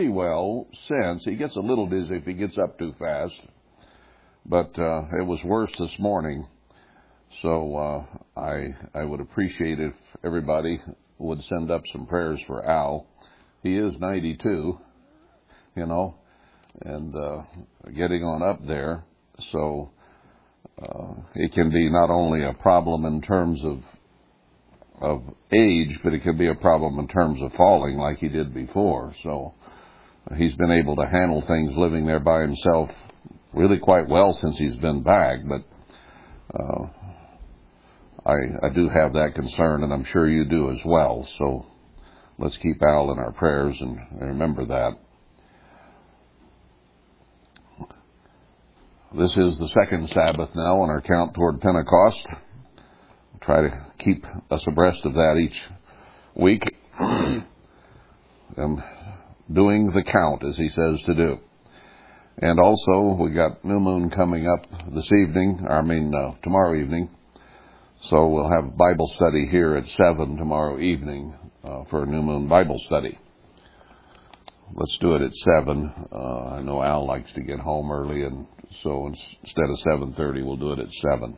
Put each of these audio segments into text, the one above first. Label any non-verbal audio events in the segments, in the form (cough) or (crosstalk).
pretty well since. He gets a little dizzy if he gets up too fast, but uh, it was worse this morning. So uh, I I would appreciate if everybody would send up some prayers for Al. He is 92, you know, and uh, getting on up there. So uh, it can be not only a problem in terms of of age, but it can be a problem in terms of falling like he did before. So he's been able to handle things living there by himself really quite well since he's been back. But uh, I I do have that concern, and I'm sure you do as well. So let's keep Al in our prayers and remember that. This is the second Sabbath now on our count toward Pentecost. Try to keep us abreast of that each week. (clears throat) and doing the count as he says to do. And also, we got new moon coming up this evening, I mean, uh, tomorrow evening. So we'll have Bible study here at 7 tomorrow evening uh, for a new moon Bible study. Let's do it at 7. Uh, I know Al likes to get home early, and so instead of 7.30, we'll do it at 7.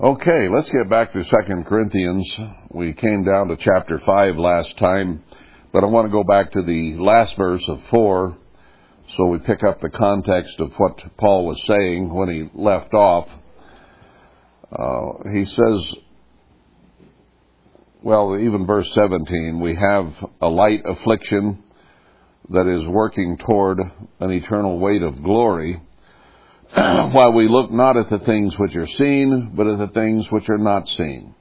Okay, let's get back to Second Corinthians. We came down to chapter 5 last time, but I want to go back to the last verse of 4 so we pick up the context of what Paul was saying when he left off. Uh, he says, well, even verse 17, we have a light affliction that is working toward an eternal weight of glory, (clears throat) while we look not at the things which are seen, but at the things which are not seen.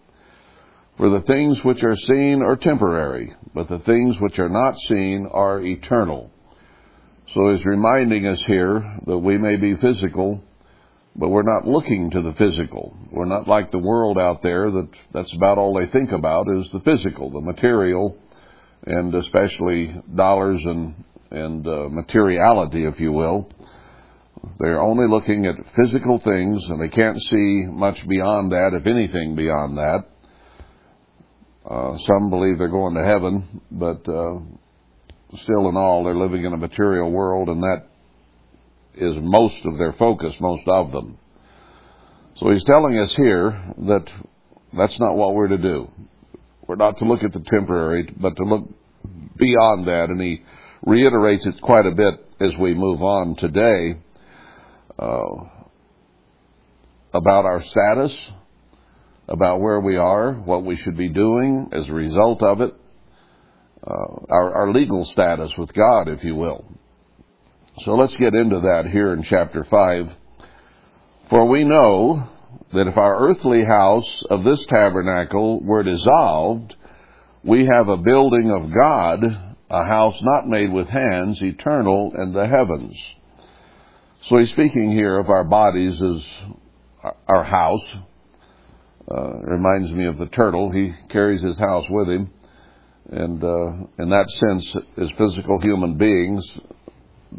For the things which are seen are temporary, but the things which are not seen are eternal. So he's reminding us here that we may be physical, but we're not looking to the physical. We're not like the world out there that that's about all they think about is the physical, the material, and especially dollars and and uh, materiality, if you will. They're only looking at physical things, and they can't see much beyond that, if anything beyond that. Uh, some believe they're going to heaven, but uh, still, in all, they're living in a material world, and that is most of their focus, most of them. So he's telling us here that that's not what we're to do. We're not to look at the temporary, but to look beyond that. And he reiterates it quite a bit as we move on today about our status, about where we are, what we should be doing as a result of it, uh, our, our legal status with God, if you will. So let's get into that here in chapter 5. For we know that if our earthly house of this tabernacle were dissolved, we have a building of God, a house not made with hands, eternal in the heavens. So he's speaking here of our bodies as our house. Uh, reminds me of the turtle. He carries his house with him. And uh, in that sense, as physical human beings,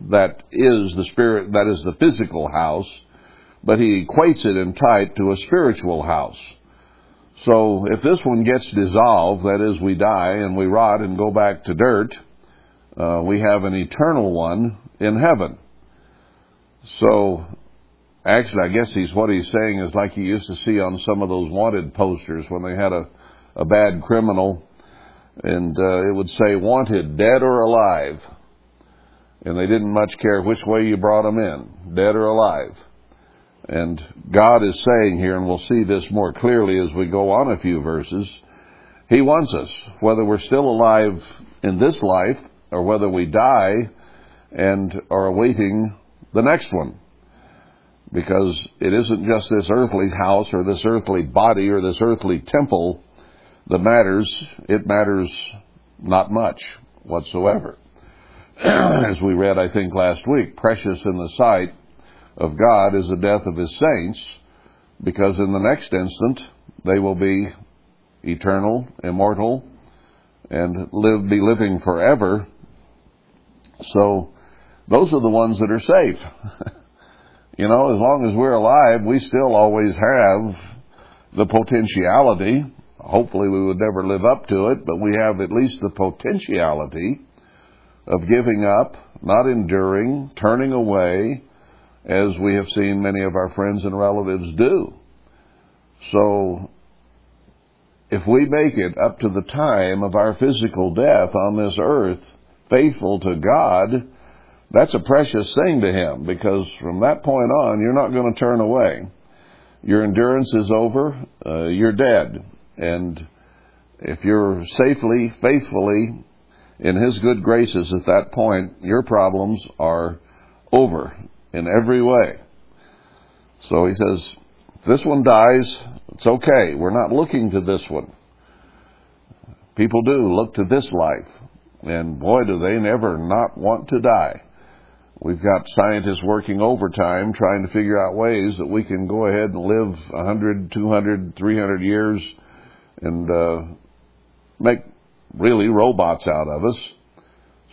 that is the spirit, that is the physical house, but he equates it in type to a spiritual house. So if this one gets dissolved, that is, we die and we rot and go back to dirt, uh, we have an eternal one in heaven. So actually, I guess he's what he's saying is like you used to see on some of those wanted posters when they had a, a bad criminal, and uh, it would say wanted, dead or alive and they didn't much care which way you brought them in, dead or alive. And God is saying here, and we'll see this more clearly as we go on a few verses, He wants us, whether we're still alive in this life or whether we die and are awaiting the next one. Because it isn't just this earthly house or this earthly body or this earthly temple that matters. It matters not much whatsoever. (clears throat) as we read, I think, last week, precious in the sight of God is the death of his saints, because in the next instant they will be eternal, immortal, and live, be living forever. So those are the ones that are safe. (laughs) you know, as long as we're alive, we still always have the potentiality, hopefully we would never live up to it, but we have at least the potentiality of giving up, not enduring, turning away, as we have seen many of our friends and relatives do. So, if we make it up to the time of our physical death on this earth, faithful to God, that's a precious thing to Him because from that point on, you're not going to turn away. Your endurance is over, uh, you're dead. And if you're safely, faithfully in His good graces at that point, your problems are over in every way. So He says, this one dies, it's okay. We're not looking to this one. People do look to this life. And boy, do they never not want to die. We've got scientists working overtime trying to figure out ways that we can go ahead and live 100, 200, 300 years and uh, make really robots out of us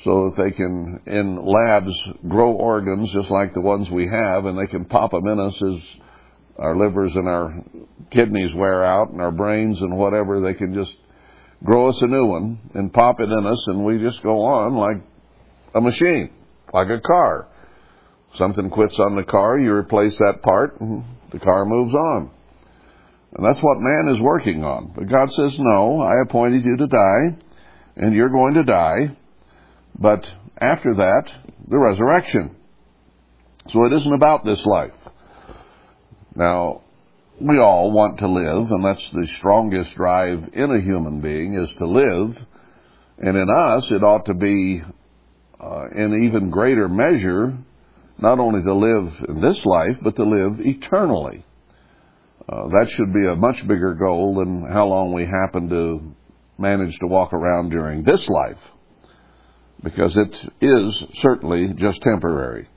so that they can, in labs, grow organs just like the ones we have and they can pop them in us as our livers and our kidneys wear out and our brains and whatever. They can just grow us a new one and pop it in us and we just go on like a machine like a car. Something quits on the car, you replace that part, and the car moves on. And that's what man is working on. But God says, No, I appointed you to die, and you're going to die. But after that, the resurrection. So it isn't about this life. Now, we all want to live, and that's the strongest drive in a human being is to live. And in us, it ought to be uh, in even greater measure, not only to live in this life, but to live eternally. Uh, that should be a much bigger goal than how long we happen to manage to walk around during this life, because it is certainly just temporary.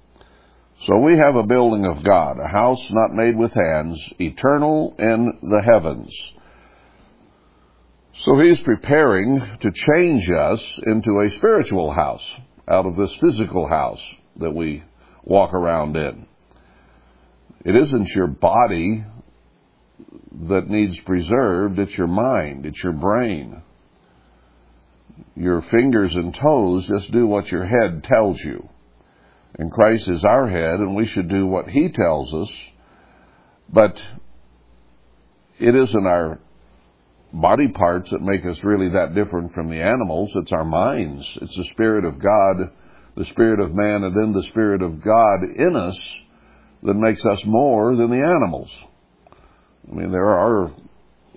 So we have a building of God, a house not made with hands, eternal in the heavens. So he's preparing to change us into a spiritual house out of this physical house that we walk around in. It isn't your body that needs preserved, it's your mind, it's your brain. Your fingers and toes just do what your head tells you. And Christ is our head, and we should do what He tells us. But it isn't our body parts that make us really that different from the animals. It's our minds. It's the Spirit of God, the Spirit of man, and then the Spirit of God in us that makes us more than the animals. I mean, there are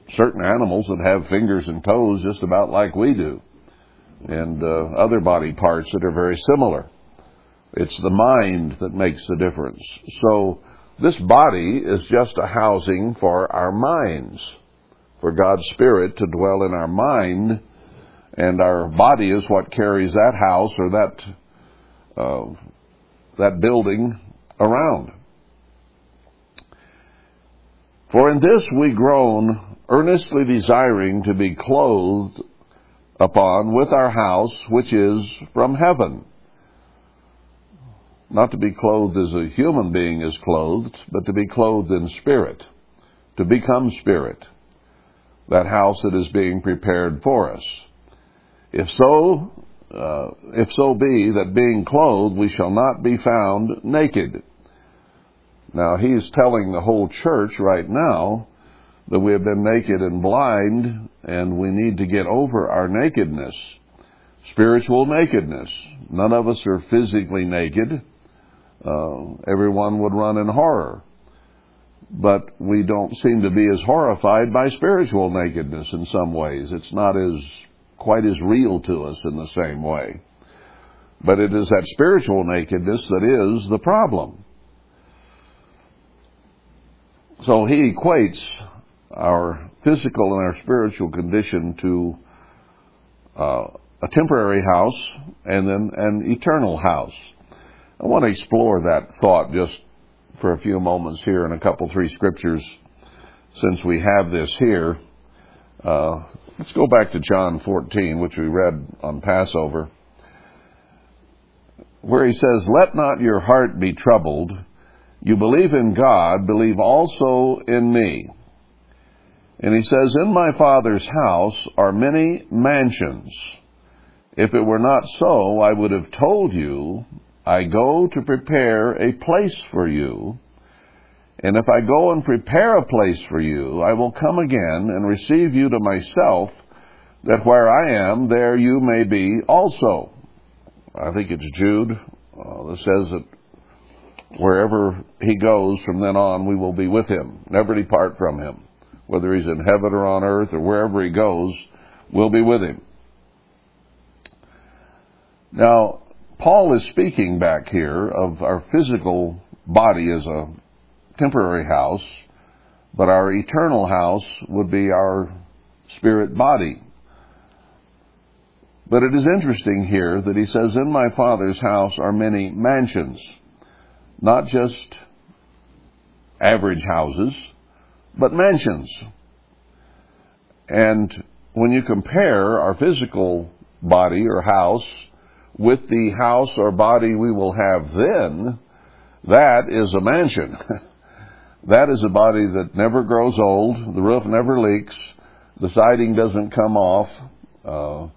certain animals that have fingers and toes just about like we do, and uh, other body parts that are very similar. It's the mind that makes the difference. So, this body is just a housing for our minds for God's Spirit to dwell in our mind, and our body is what carries that house or that uh, that building around. For in this we groan, earnestly desiring to be clothed upon with our house, which is from heaven. Not to be clothed as a human being is clothed, but to be clothed in spirit, to become spirit that house that is being prepared for us. If so, uh, if so be that being clothed we shall not be found naked. Now he's telling the whole church right now that we have been naked and blind and we need to get over our nakedness. Spiritual nakedness. None of us are physically naked. Uh, everyone would run in horror but we don't seem to be as horrified by spiritual nakedness in some ways. It's not as quite as real to us in the same way. But it is that spiritual nakedness that is the problem. So he equates our physical and our spiritual condition to uh, a temporary house and then an eternal house. I want to explore that thought just for a few moments here in a couple, three scriptures since we have this here. Uh, let's go back to John 14, which we read on Passover, where he says, Let not your heart be troubled. You believe in God, believe also in me. And he says, In my Father's house are many mansions. If it were not so, I would have told you, I go to prepare a place for you. And if I go and prepare a place for you, I will come again and receive you to myself, that where I am, there you may be also. I think it's Jude uh, that says that wherever he goes from then on, we will be with him, never depart from him. Whether he's in heaven or on earth or wherever he goes, we'll be with him. Now, Paul is speaking back here of our physical body as a temporary house, but our eternal house would be our spirit body. But it is interesting here that he says, In my Father's house are many mansions, not just average houses, but mansions. And when you compare our physical body or house with the house or body we will have then, that is a mansion. (laughs) that is a body that never grows old, the roof never leaks, the siding doesn't come off. Uh,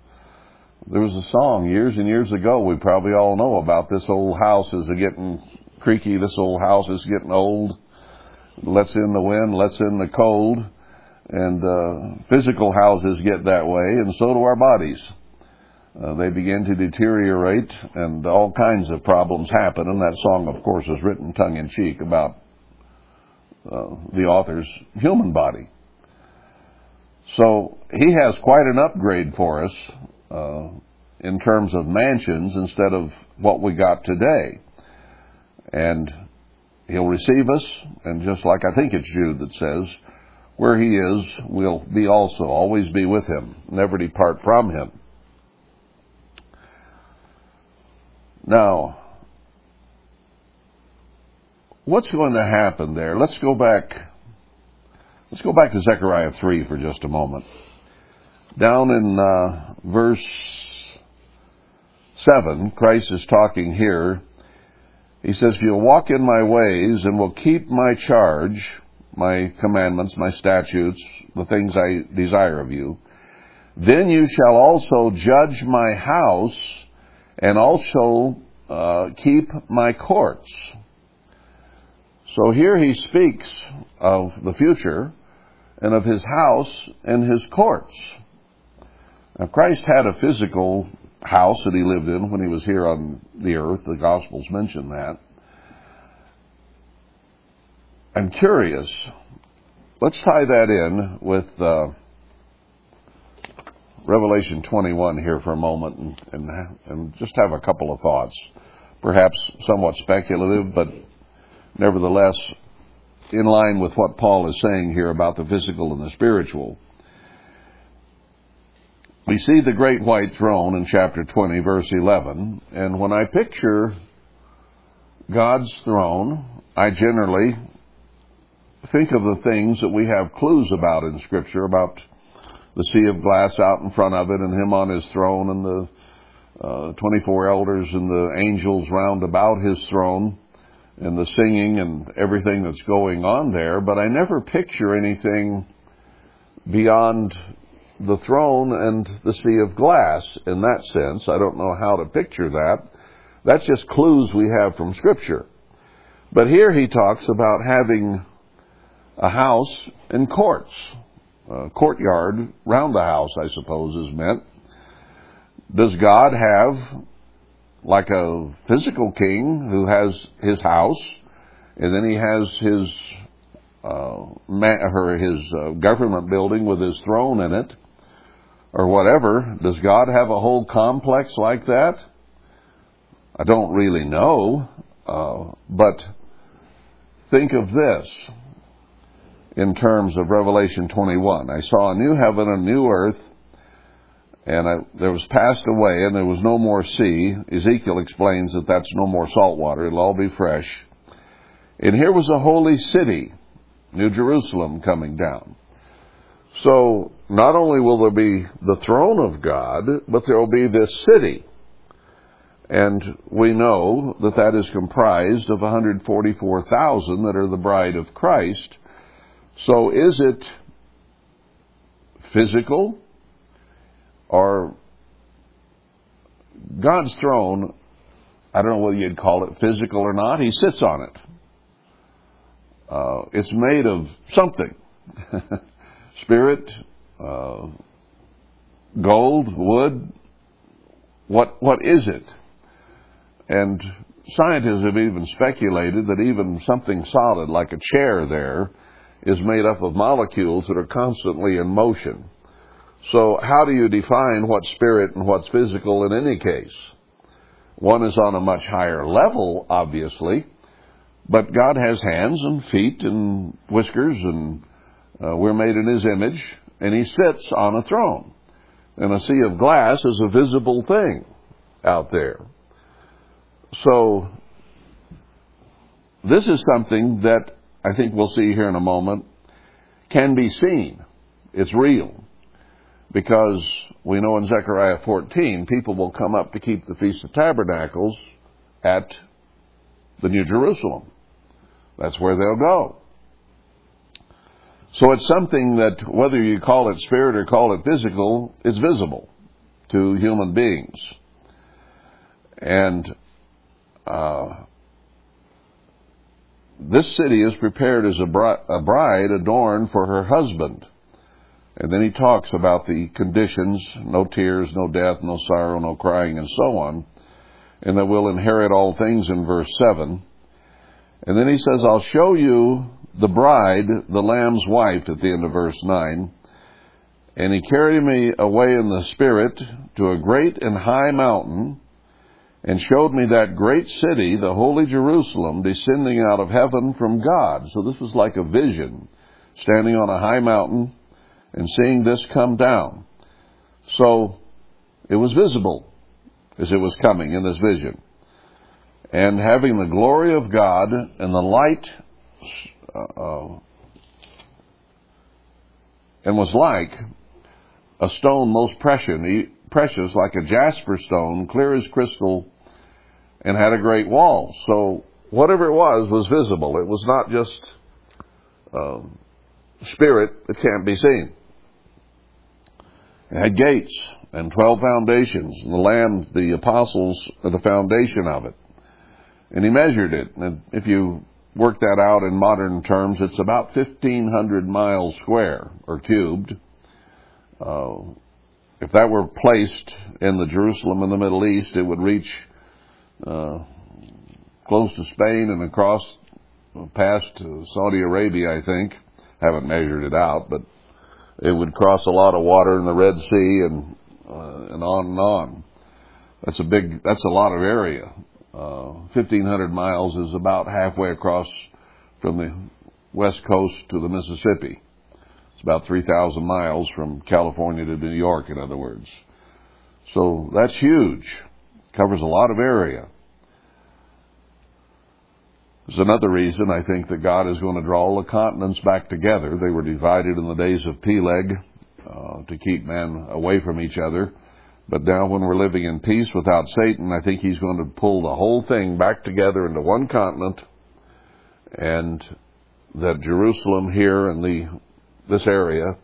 there was a song years and years ago we probably all know about this old house is getting creaky, this old house is getting old, lets in the wind, lets in the cold, and uh, physical houses get that way, and so do our bodies. Uh, they begin to deteriorate, and all kinds of problems happen. And that song, of course, is written tongue in cheek about uh, the author's human body. So he has quite an upgrade for us uh, in terms of mansions instead of what we got today. And he'll receive us, and just like I think it's Jude that says, where he is, we'll be also, always be with him, never depart from him. Now, what's going to happen there? Let's go back. Let's go back to Zechariah 3 for just a moment. Down in uh, verse 7, Christ is talking here. He says, If you'll walk in my ways and will keep my charge, my commandments, my statutes, the things I desire of you, then you shall also judge my house and also uh, keep my courts. So here he speaks of the future and of his house and his courts. Now, Christ had a physical house that he lived in when he was here on the earth. The Gospels mention that. I'm curious. Let's tie that in with uh, Revelation 21 here for a moment and, and, and just have a couple of thoughts. Perhaps somewhat speculative, but nevertheless in line with what Paul is saying here about the physical and the spiritual. We see the great white throne in chapter 20, verse 11, and when I picture God's throne, I generally think of the things that we have clues about in Scripture, about the sea of glass out in front of it, and Him on His throne, and the uh, 24 elders and the angels round about His throne, and the singing and everything that's going on there, but I never picture anything beyond the throne and the sea of glass in that sense. I don't know how to picture that. That's just clues we have from Scripture. But here he talks about having a house and courts. A courtyard round the house, I suppose, is meant. Does God have, like a physical king who has his house, and then he has his uh, or his uh, government building with his throne in it, or whatever. Does God have a whole complex like that? I don't really know, uh, but think of this in terms of Revelation 21. I saw a new heaven a new earth, and I, there was passed away, and there was no more sea. Ezekiel explains that that's no more salt water; it'll all be fresh. And here was a holy city, New Jerusalem, coming down. So not only will there be the throne of God, but there will be this city. And we know that that is comprised of 144,000 that are the bride of Christ. So is it physical or God's throne, I don't know whether you'd call it physical or not, He sits on it. Uh, it's made of something. (laughs) Spirit, uh, gold, wood, what, what is it? And scientists have even speculated that even something solid like a chair there is made up of molecules that are constantly in motion. So how do you define what's spirit and what's physical in any case? One is on a much higher level, obviously, but God has hands and feet and whiskers and uh, we're made in His image and He sits on a throne. And a sea of glass is a visible thing out there. So, this is something that I think we'll see here in a moment can be seen. It's real. Because we know in Zechariah 14, people will come up to keep the Feast of Tabernacles at the New Jerusalem. That's where they'll go. So it's something that, whether you call it spirit or call it physical, is visible to human beings. And uh, this city is prepared as a bride, a bride adorned for her husband. And then he talks about the conditions no tears, no death, no sorrow, no crying, and so on. And that we'll inherit all things in verse 7. And then he says, I'll show you the bride, the Lamb's wife, at the end of verse 9. And he carried me away in the Spirit to a great and high mountain, and showed me that great city, the holy Jerusalem, descending out of heaven from God. So this was like a vision, standing on a high mountain and seeing this come down. So it was visible as it was coming in this vision. And having the glory of God and the light, uh, uh, and was like a stone most precious, precious, like a jasper stone, clear as crystal, and had a great wall. So whatever it was was visible. It was not just um, spirit that can't be seen. It had gates and twelve foundations, and the Lamb, the apostles, are the foundation of it. And he measured it. And if you work that out in modern terms, it's about 1,500 miles square or cubed. Uh, if that were placed in the Jerusalem in the Middle East, it would reach close to Spain and across past Saudi Arabia, I think. Haven't measured it out, but it would cross a lot of water in the Red Sea and uh, and on and on. That's a big. That's a lot of area. Uh, 1,500 miles is about halfway across from the west coast to the Mississippi. It's about 3,000 miles from California to New York, in other words. So that's huge. Covers a lot of area. There's another reason I think that God is going to draw all the continents back together. They were divided in the days of Peleg uh, to keep men away from each other. But now, when we're living in peace without Satan, I think he's going to pull the whole thing back together into one continent, and that Jerusalem here in the this area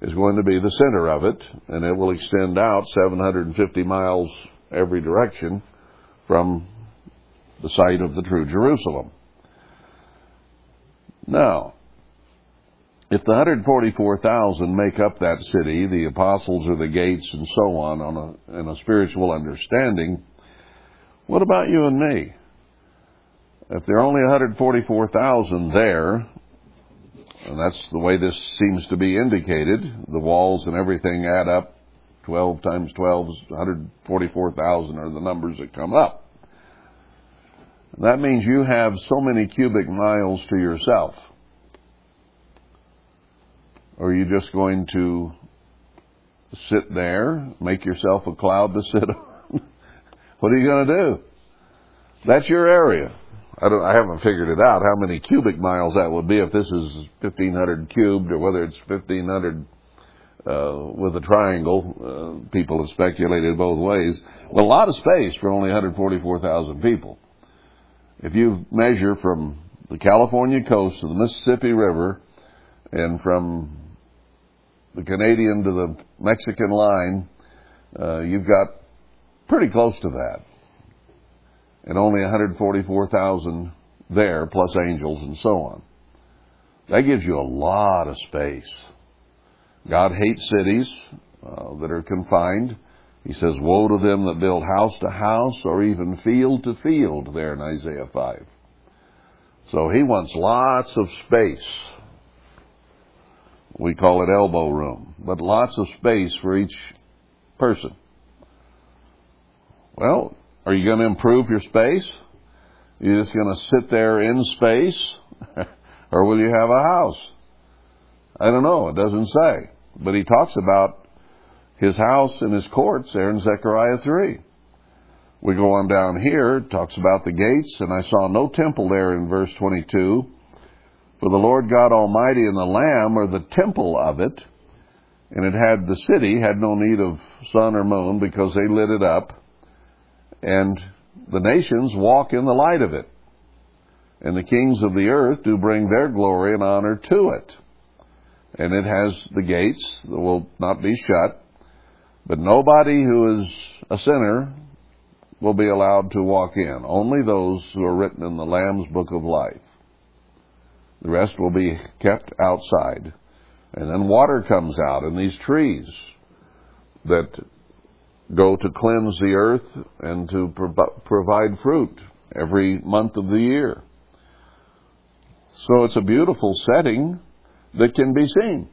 is going to be the center of it, and it will extend out 750 miles every direction from the site of the true Jerusalem. Now, if the 144,000 make up that city, the apostles are the gates and so on, on a, in a spiritual understanding, what about you and me? If there are only 144,000 there, and that's the way this seems to be indicated, the walls and everything add up 12 times 12 is 144,000 are the numbers that come up. That means you have so many cubic miles to yourself. Are you just going to sit there, make yourself a cloud to sit on? (laughs) what are you going to do? That's your area. I don't. I haven't figured it out how many cubic miles that would be if this is 1500 cubed or whether it's 1500 uh, with a triangle. Uh, people have speculated both ways. Well, a lot of space for only 144,000 people. If you measure from the California coast to the Mississippi River and from the Canadian to the Mexican line, uh, you've got pretty close to that. And only 144,000 there, plus angels and so on. That gives you a lot of space. God hates cities uh, that are confined. He says, Woe to them that build house to house or even field to field, there in Isaiah 5. So he wants lots of space. We call it elbow room, but lots of space for each person. Well, are you going to improve your space? You're just going to sit there in space? (laughs) or will you have a house? I don't know. It doesn't say. But he talks about his house and his courts there in Zechariah 3. We go on down here, it talks about the gates, and I saw no temple there in verse 22. For the Lord God Almighty and the Lamb are the temple of it, and it had the city had no need of sun or moon because they lit it up, and the nations walk in the light of it. And the kings of the earth do bring their glory and honor to it. And it has the gates that will not be shut, but nobody who is a sinner will be allowed to walk in. Only those who are written in the Lamb's book of life. The rest will be kept outside. And then water comes out in these trees that go to cleanse the earth and to pro- provide fruit every month of the year. So it's a beautiful setting that can be seen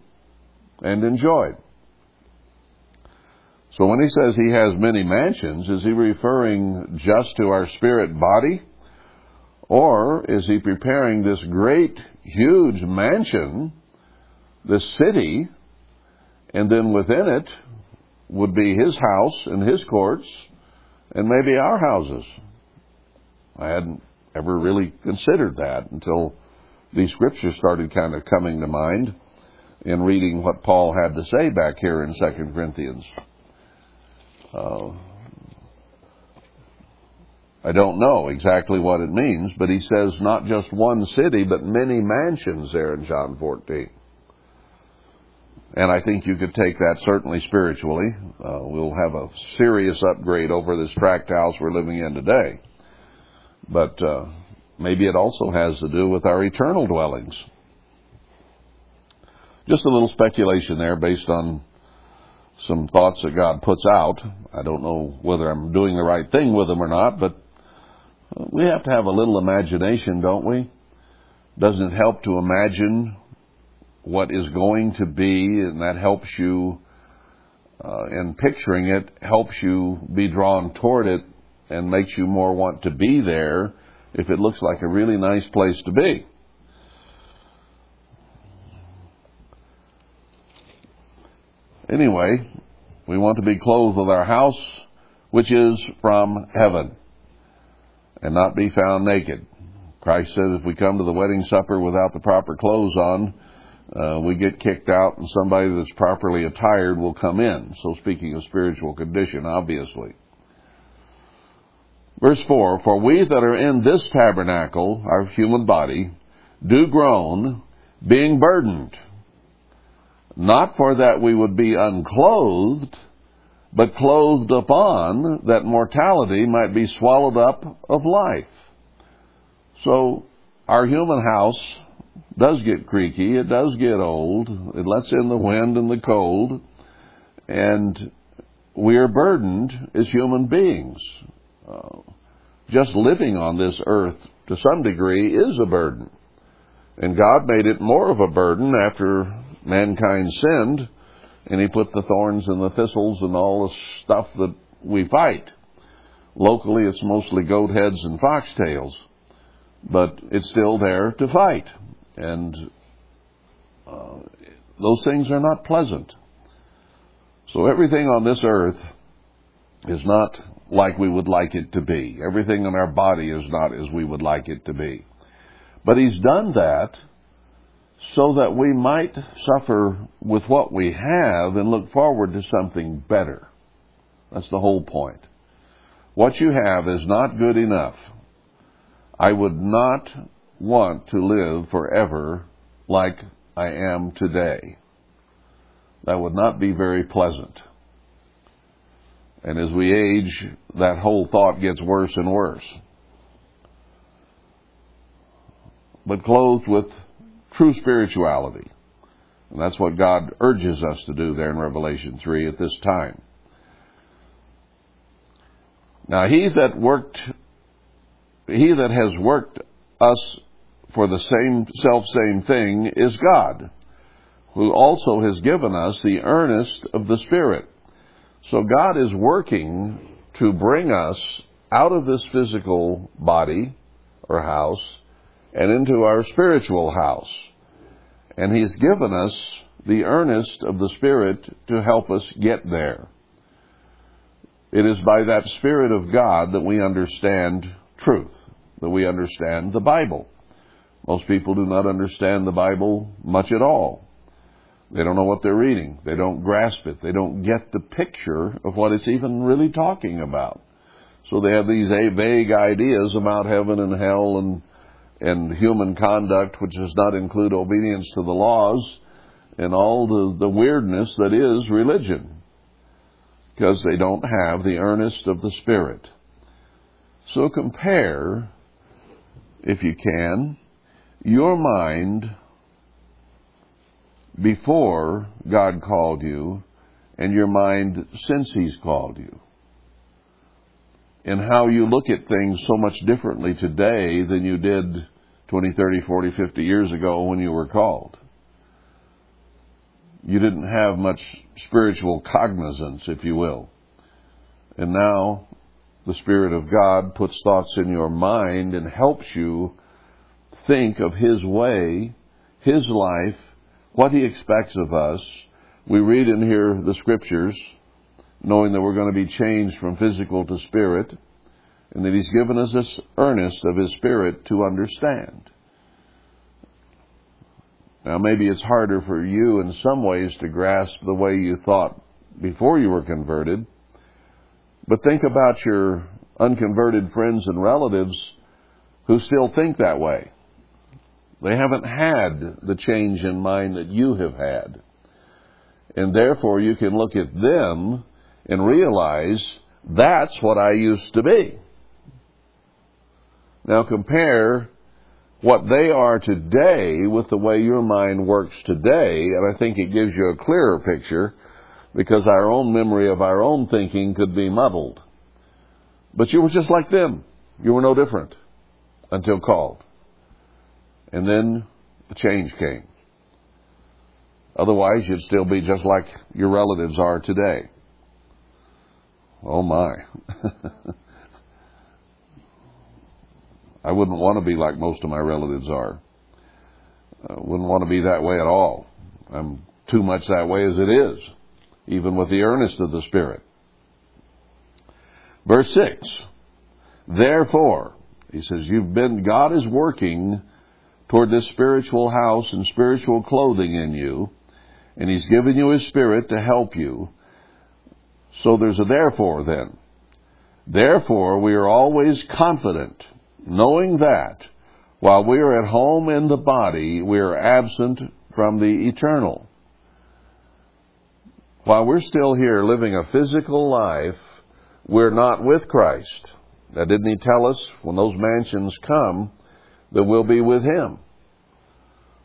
and enjoyed. So when he says he has many mansions, is he referring just to our spirit body? Or is he preparing this great, huge mansion, this city, and then within it would be his house and his courts, and maybe our houses? I hadn't ever really considered that until these scriptures started kind of coming to mind in reading what Paul had to say back here in 2 Corinthians. Uh, I don't know exactly what it means, but he says not just one city, but many mansions there in John 14. And I think you could take that certainly spiritually. Uh, we'll have a serious upgrade over this tract house we're living in today. But uh, maybe it also has to do with our eternal dwellings. Just a little speculation there based on some thoughts that God puts out. I don't know whether I'm doing the right thing with them or not, but we have to have a little imagination, don't we? Doesn't it help to imagine what is going to be, and that helps you, uh, in picturing it, helps you be drawn toward it and makes you more want to be there if it looks like a really nice place to be. Anyway, we want to be clothed with our house, which is from heaven, and not be found naked. Christ says if we come to the wedding supper without the proper clothes on, uh, we get kicked out, and somebody that's properly attired will come in. So, speaking of spiritual condition, obviously. Verse 4 For we that are in this tabernacle, our human body, do groan, being burdened not for that we would be unclothed, but clothed upon that mortality might be swallowed up of life. So our human house does get creaky, it does get old, it lets in the wind and the cold, and we are burdened as human beings. Uh, just living on this earth to some degree is a burden. And God made it more of a burden after mankind sinned, and he put the thorns and the thistles and all the stuff that we fight. Locally, it's mostly goat heads and foxtails, but it's still there to fight. And uh, those things are not pleasant. So everything on this earth is not like we would like it to be. Everything in our body is not as we would like it to be. But He's done that so that we might suffer with what we have and look forward to something better. That's the whole point. What you have is not good enough. I would not want to live forever like I am today. That would not be very pleasant. And as we age, that whole thought gets worse and worse. But clothed with true spirituality. And that's what God urges us to do there in Revelation 3 at this time. Now he that worked, he that has worked us for the same self same thing is God, who also has given us the earnest of the Spirit. So God is working to bring us out of this physical body or house and into our spiritual house. And He's given us the earnest of the Spirit to help us get there. It is by that Spirit of God that we understand truth, that we understand the Bible. Most people do not understand the Bible much at all. They don't know what they're reading. They don't grasp it. They don't get the picture of what it's even really talking about. So they have these vague ideas about heaven and hell and and human conduct, which does not include obedience to the laws and all the, the weirdness that is religion, because they don't have the earnest of the Spirit. So compare, if you can, your mind before God called you and your mind since He's called you. And how you look at things so much differently today than you did 20, 30, 40, 50 years ago when you were called. You didn't have much spiritual cognizance, if you will. And now the Spirit of God puts thoughts in your mind and helps you think of His way, His life, what He expects of us. We read in here the scriptures, knowing that we're going to be changed from physical to spirit, and that He's given us this earnest of His Spirit to understand. Now, maybe it's harder for you in some ways to grasp the way you thought before you were converted, but think about your unconverted friends and relatives who still think that way. They haven't had the change in mind that you have had. And therefore you can look at them and realize that's what I used to be. Now compare what they are today with the way your mind works today, and I think it gives you a clearer picture because our own memory of our own thinking could be muddled. But you were just like them. You were no different until called. And then the change came. Otherwise, you'd still be just like your relatives are today. Oh my. (laughs) I wouldn't want to be like most of my relatives are. I wouldn't want to be that way at all. I'm too much that way as it is, even with the earnest of the Spirit. Verse 6. Therefore, he says, you've been, God is working toward this spiritual house and spiritual clothing in you, and He's given you His Spirit to help you. So there's a therefore then. Therefore, we are always confident knowing that while we are at home in the body, we are absent from the eternal. While we're still here living a physical life, we're not with Christ. Now, didn't he tell us when those mansions come that we'll be with him?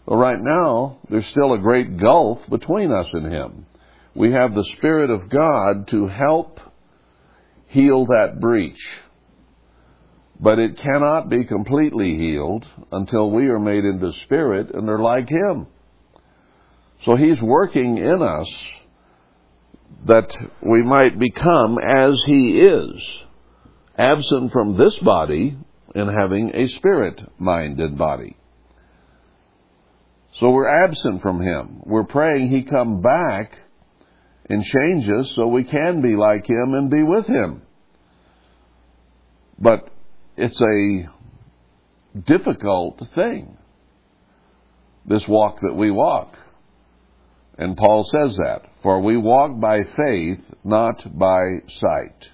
Well, right now, there's still a great gulf between us and him. We have the Spirit of God to help heal that breach. But it cannot be completely healed until we are made into spirit and are like Him. So He's working in us that we might become as He is, absent from this body and having a spirit minded body. So we're absent from Him. We're praying He come back and change us so we can be like Him and be with Him. But it's a difficult thing, this walk that we walk. And Paul says that, for we walk by faith, not by sight.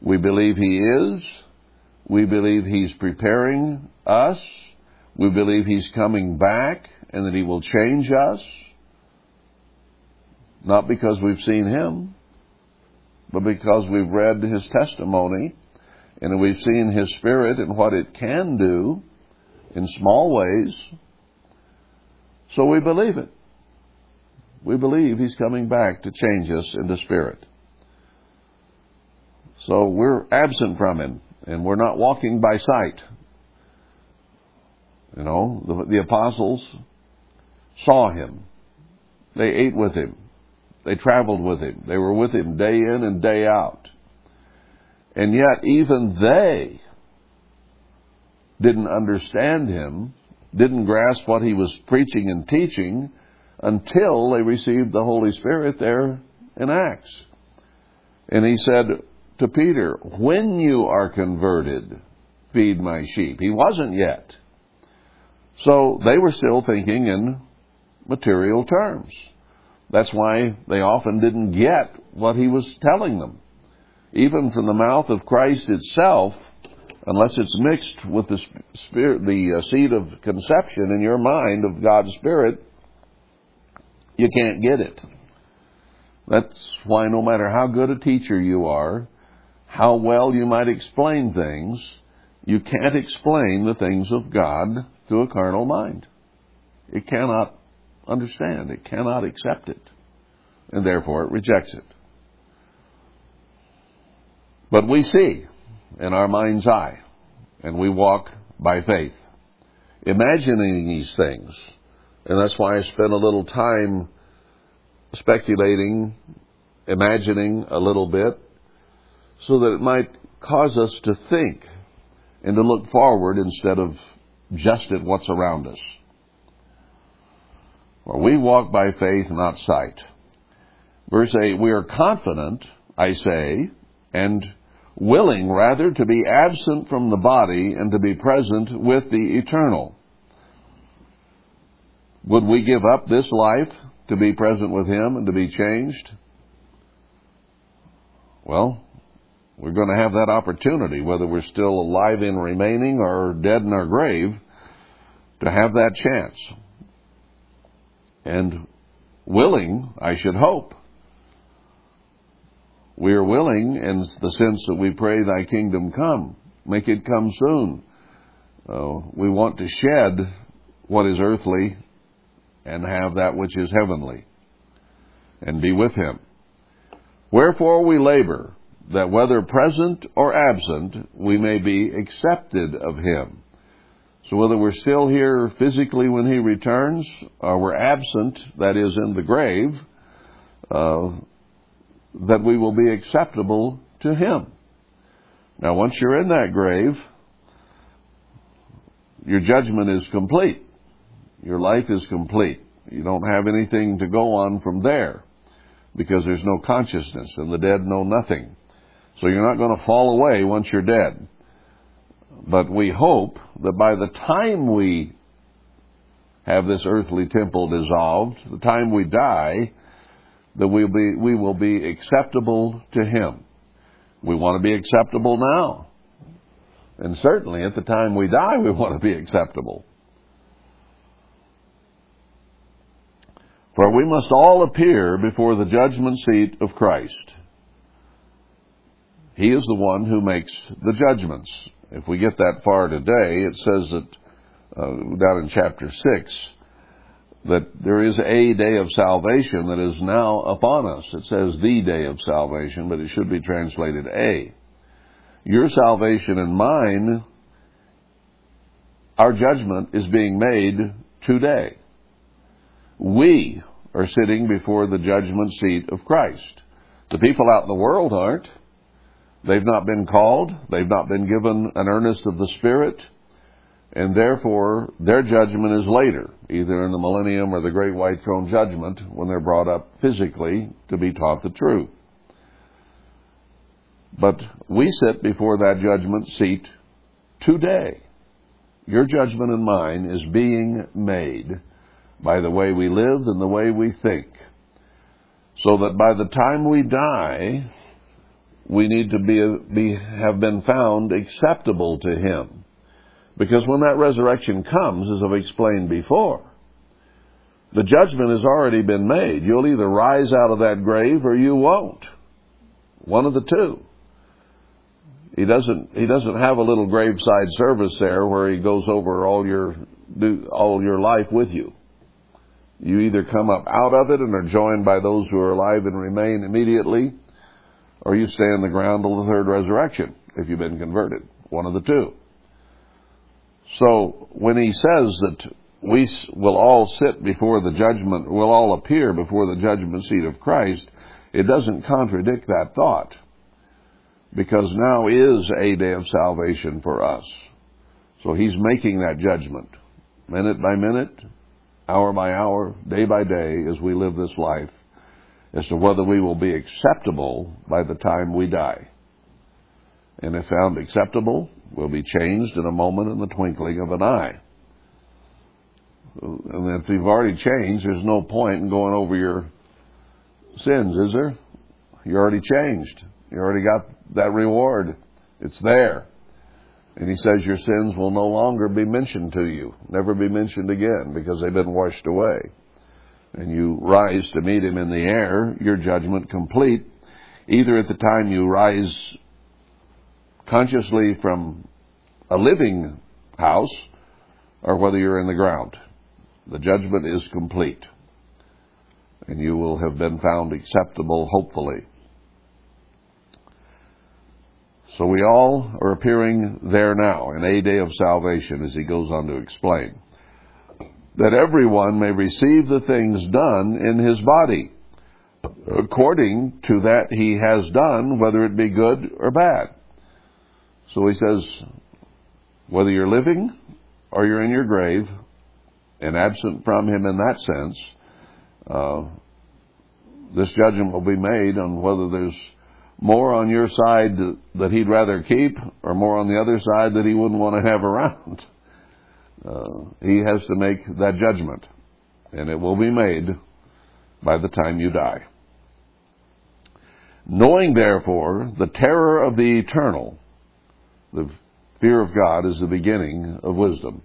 We believe He is. We believe He's preparing us. We believe He's coming back and that He will change us. Not because we've seen him, but because we've read his testimony and we've seen his spirit and what it can do in small ways. So we believe it. We believe he's coming back to change us into spirit. So we're absent from him and we're not walking by sight. You know, the, the apostles saw him. They ate with him. They traveled with him. They were with him day in and day out. And yet, even they didn't understand him, didn't grasp what he was preaching and teaching until they received the Holy Spirit there in Acts. And he said to Peter, When you are converted, feed my sheep. He wasn't yet. So they were still thinking in material terms. That's why they often didn't get what he was telling them. Even from the mouth of Christ itself, unless it's mixed with the spirit, the uh, seed of conception in your mind of God's Spirit, you can't get it. That's why no matter how good a teacher you are, how well you might explain things, you can't explain the things of God to a carnal mind. It cannot understand, it cannot accept it, and therefore it rejects it. But we see in our mind's eye, and we walk by faith, imagining these things. And that's why I spent a little time speculating, imagining a little bit, so that it might cause us to think and to look forward instead of just at what's around us. For we walk by faith, not sight. Verse 8, we are confident, I say, and willing rather to be absent from the body and to be present with the eternal. Would we give up this life to be present with Him and to be changed? Well, we're going to have that opportunity, whether we're still alive in remaining or dead in our grave, to have that chance. And willing, I should hope. We are willing in the sense that we pray, Thy kingdom come. Make it come soon. Uh, we want to shed what is earthly and have that which is heavenly and be with Him. Wherefore we labor that whether present or absent, we may be accepted of him. So whether we're still here physically when he returns, or we're absent, that is in the grave, uh, that we will be acceptable to him. Now once you're in that grave, your judgment is complete. Your life is complete. You don't have anything to go on from there because there's no consciousness and the dead know nothing. So you're not going to fall away once you're dead. But we hope that by the time we have this earthly temple dissolved, the time we die, that we'll be, we will be acceptable to Him. We want to be acceptable now. And certainly at the time we die, we want to be acceptable. For we must all appear before the judgment seat of Christ he is the one who makes the judgments. If we get that far today, it says that uh, down in chapter 6 that there is a day of salvation that is now upon us. It says the day of salvation, but it should be translated a. Your salvation and mine, our judgment is being made today. We are sitting before the judgment seat of Christ. The people out in the world aren't. They've not been called. They've not been given an earnest of the Spirit. And therefore, their judgment is later, either in the millennium or the great white throne judgment, when they're brought up physically to be taught the truth. But we sit before that judgment seat today. Your judgment and mine is being made by the way we live and the way we think. So that by the time we die, we need to be, be, have been found acceptable to Him. Because when that resurrection comes, as I've explained before, The judgment has already been made. You'll either rise out of that grave or you won't. One of the two. He doesn't he doesn't have a little graveside service there where he goes over all your all your life with you. You either come up out of it and are joined by those who are alive and remain immediately, or you stay on the ground till the third resurrection if you've been converted. One of the two. So when he says that we will all sit before the judgment, will all appear before the judgment seat of Christ, it doesn't contradict that thought. Because now is a day of salvation for us. So he's making that judgment. Minute by minute, hour by hour, day by day, as we live this life, as to whether we will be acceptable by the time we die. And if found acceptable, we'll be changed in a moment in the twinkling of an eye. And if you've already changed, there's no point in going over your sins, is there? You already changed. You already got that reward. It's there. And he says your sins will no longer be mentioned to you, never be mentioned again because they've been washed away. And you rise to meet him in the air, your judgment complete, either at the time you rise consciously from a living house or whether you're in the ground. The judgment is complete. And you will have been found acceptable, hopefully. So we all are appearing there now in a day of salvation, as he goes on to explain. That everyone may receive the things done in his body, according to that he has done, whether it be good or bad. So he says, whether you're living or you're in your grave, and absent from him in that sense, uh, this judgment will be made on whether there's more on your side that he'd rather keep or more on the other side that he wouldn't want to have around. (laughs) Uh, he has to make that judgment, and it will be made by the time you die. Knowing, therefore, the terror of the eternal, the fear of God is the beginning of wisdom.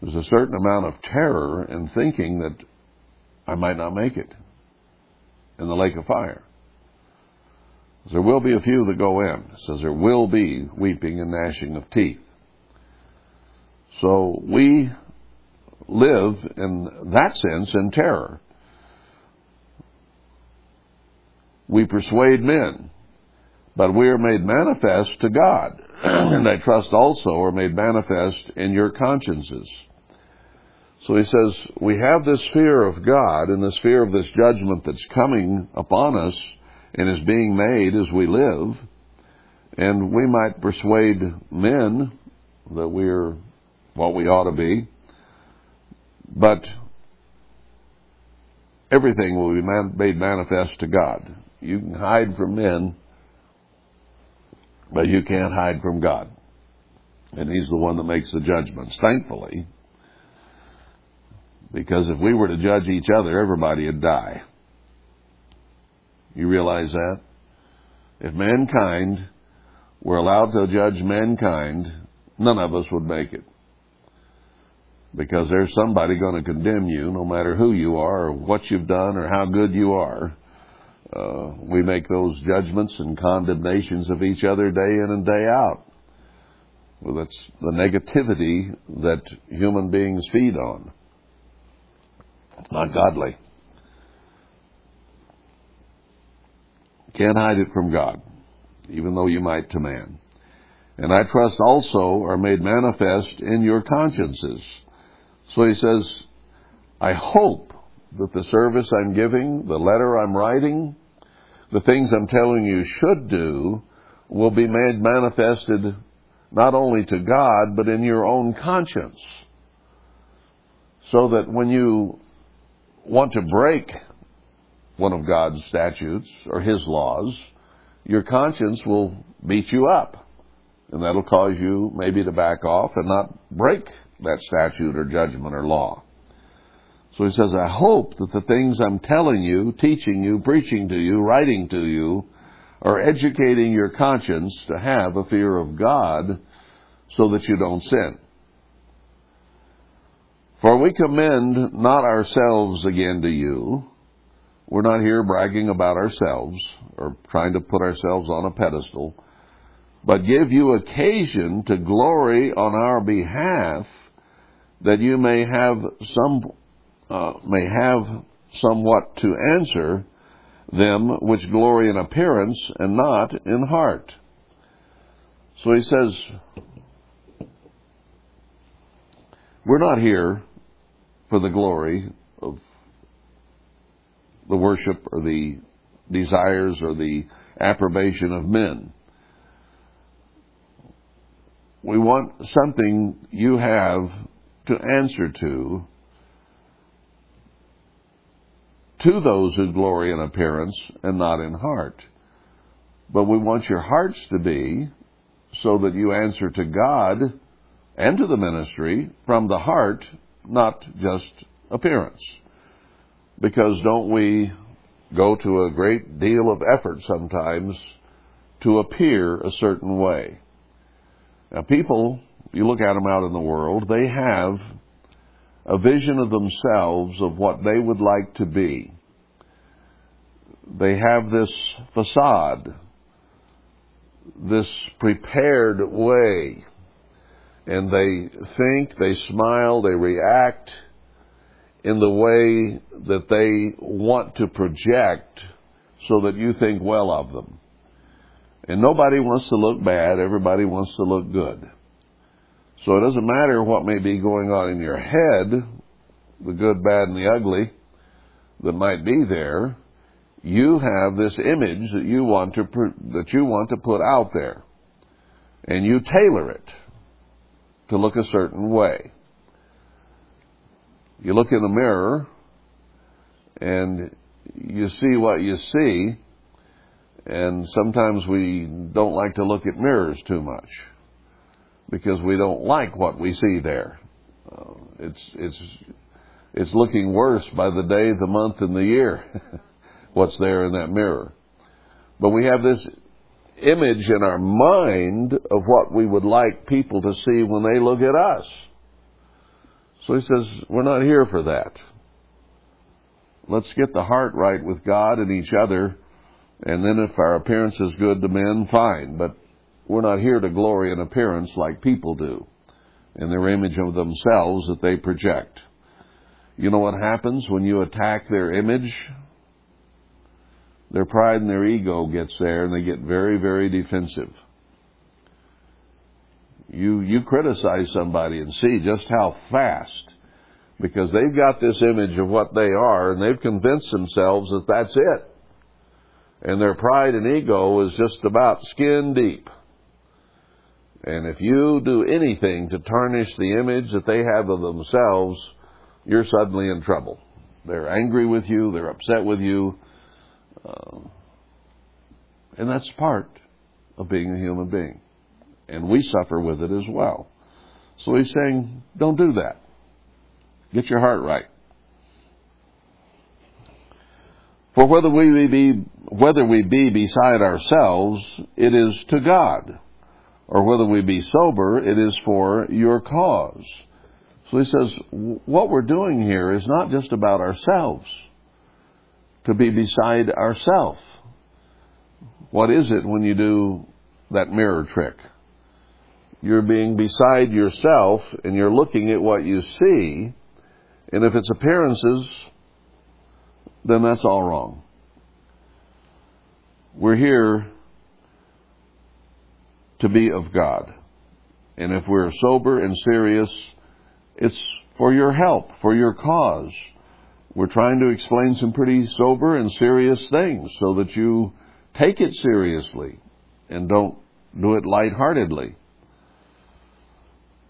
There's a certain amount of terror in thinking that I might not make it in the lake of fire. There will be a few that go in. It says there will be weeping and gnashing of teeth. So we live in that sense in terror. We persuade men, but we are made manifest to God, (clears throat) and I trust also are made manifest in your consciences. So he says, we have this fear of God and this fear of this judgment that's coming upon us and is being made as we live. And we might persuade men that we're what we ought to be. But everything will be made manifest to God. You can hide from men, but you can't hide from God. And He's the one that makes the judgments, thankfully. Because if we were to judge each other, everybody would die. You realize that? If mankind were allowed to judge mankind, none of us would make it. Because there's somebody going to condemn you, no matter who you are, or what you've done, or how good you are. Uh, we make those judgments and condemnations of each other day in and day out. Well, that's the negativity that human beings feed on not godly. Can't hide it from God, even though you might to man. And I trust also are made manifest in your consciences. So he says, I hope that the service I'm giving, the letter I'm writing, the things I'm telling you should do, will be made manifested not only to God, but in your own conscience. So that when you want to break one of God's statutes or His laws, your conscience will beat you up. And that'll cause you maybe to back off and not break that statute or judgment or law. So he says, I hope that the things I'm telling you, teaching you, preaching to you, writing to you, are educating your conscience to have a fear of God so that you don't sin. For we commend not ourselves again to you. We're not here bragging about ourselves or trying to put ourselves on a pedestal, but give you occasion to glory on our behalf that you may have some, uh, may have somewhat to answer them which glory in appearance and not in heart. So he says, we're not here for the glory of the worship or the desires or the approbation of men. We want something you have to answer to to those who glory in appearance and not in heart. But we want your hearts to be so that you answer to God and to the ministry from the heart, not just appearance. Because don't we go to a great deal of effort sometimes to appear a certain way? Now people, you look at them out in the world, they have a vision of themselves of what they would like to be. They have this facade, this prepared way, and they think, they smile, they react in the way that they want to project so that you think well of them. And nobody wants to look bad, everybody wants to look good. So it doesn't matter what may be going on in your head, the good, bad, and the ugly that might be there. You have this image that you want to that you want to put out there, and you tailor it to look a certain way. You look in the mirror, and you see what you see, and sometimes we don't like to look at mirrors too much because we don't like what we see there. Uh, it's it's it's looking worse by the day, the month, and the year. (laughs) what's there in that mirror? But we have this image in our mind of what we would like people to see when they look at us. So he says, we're not here for that. Let's get the heart right with God and each other, and then if our appearance is good to men, fine. But we're not here to glory in appearance like people do, in their image of themselves that they project. You know what happens when you attack their image? Their pride and their ego gets there and they get very, very defensive. You, you criticize somebody and see just how fast, because they've got this image of what they are and they've convinced themselves that that's it. And their pride and ego is just about skin deep. And if you do anything to tarnish the image that they have of themselves, you're suddenly in trouble. They're angry with you, they're upset with you, uh, and that's part of being a human being. And we suffer with it as well. So he's saying, don't do that. Get your heart right. For whether we be, whether we be beside ourselves, it is to God or whether we be sober, it is for your cause. So he says, what we're doing here is not just about ourselves, to be beside ourselves. What is it when you do that mirror trick? You're being beside yourself and you're looking at what you see, and if it's appearances, then that's all wrong. We're here to be of God. And if we're sober and serious, it's for your help, for your cause. We're trying to explain some pretty sober and serious things so that you take it seriously and don't do it lightheartedly.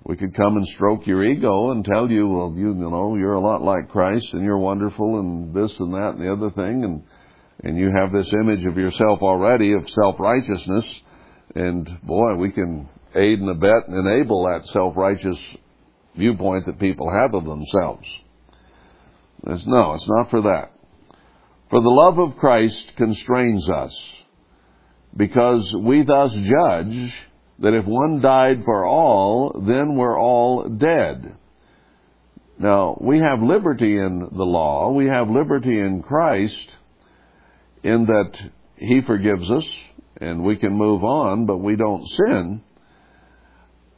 We could come and stroke your ego and tell you, well, you, you know, you're a lot like Christ and you're wonderful and this and that and the other thing and and you have this image of yourself already of self-righteousness and boy, we can aid and abet and enable that self-righteous viewpoint that people have of themselves. It's, no, it's not for that. For the love of Christ constrains us, because we thus judge that if one died for all, then we're all dead. Now, we have liberty in the law. We have liberty in Christ in that He forgives us and we can move on, but we don't sin.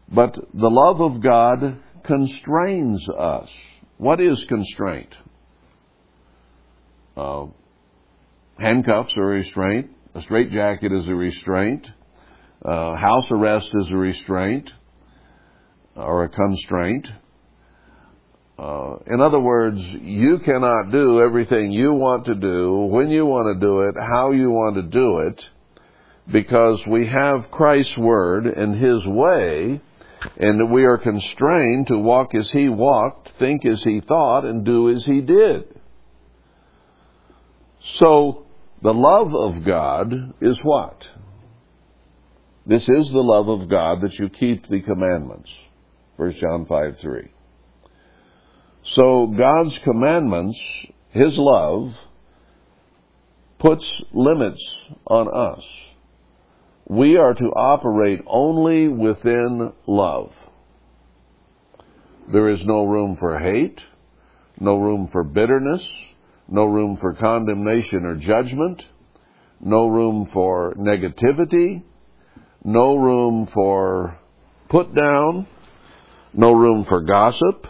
But the love of God constrains us. What is constraint? Uh, handcuffs are a restraint. A straitjacket is a restraint. Uh, house arrest is a restraint or a constraint. Uh, in other words, you cannot do everything you want to do, when you want to do it, how you want to do it, because we have Christ's Word and His way, and we are constrained to walk as He walked, think as He thought, and do as He did. So, the love of God is what? This is the love of God that you keep the commandments. 1 John 5 3. So God's commandments, His love, puts limits on us. We are to operate only within love. There is no room for hate, no room for bitterness, no room for condemnation or judgment, no room for negativity, no room for put down, no room for gossip,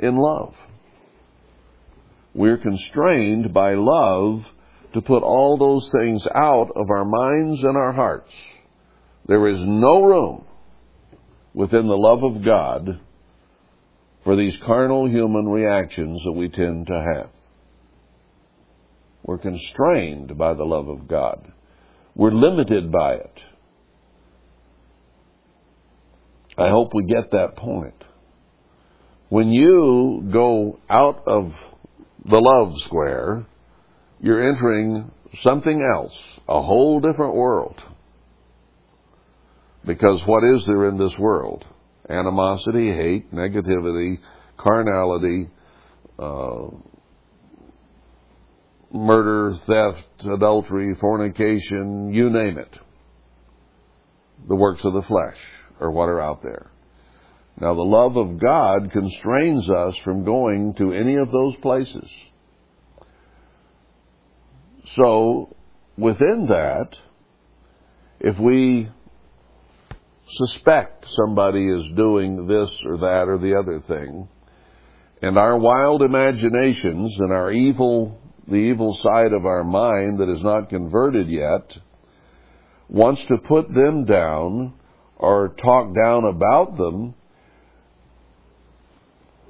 in love. We're constrained by love to put all those things out of our minds and our hearts. There is no room within the love of God for these carnal human reactions that we tend to have. We're constrained by the love of God. We're limited by it. I hope we get that point. When you go out of the love square, you're entering something else, a whole different world. Because what is there in this world? Animosity, hate, negativity, carnality, uh, murder, theft, adultery, fornication, you name it. The works of the flesh are what are out there. Now, the love of God constrains us from going to any of those places. So, within that, if we suspect somebody is doing this or that or the other thing, and our wild imaginations and our evil, the evil side of our mind that is not converted yet, wants to put them down or talk down about them,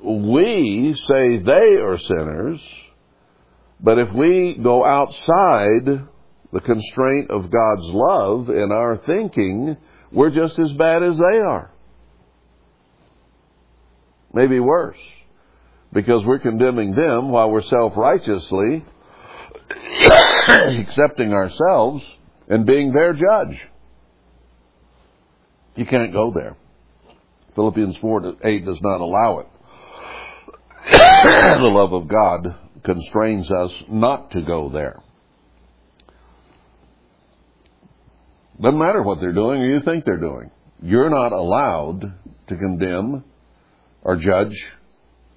we say they are sinners, but if we go outside the constraint of God's love in our thinking, we're just as bad as they are. Maybe worse. Because we're condemning them while we're self-righteously (coughs) accepting ourselves and being their judge. You can't go there. Philippians 4 8 does not allow it. (coughs) the love of God constrains us not to go there. Doesn't matter what they're doing or you think they're doing. You're not allowed to condemn or judge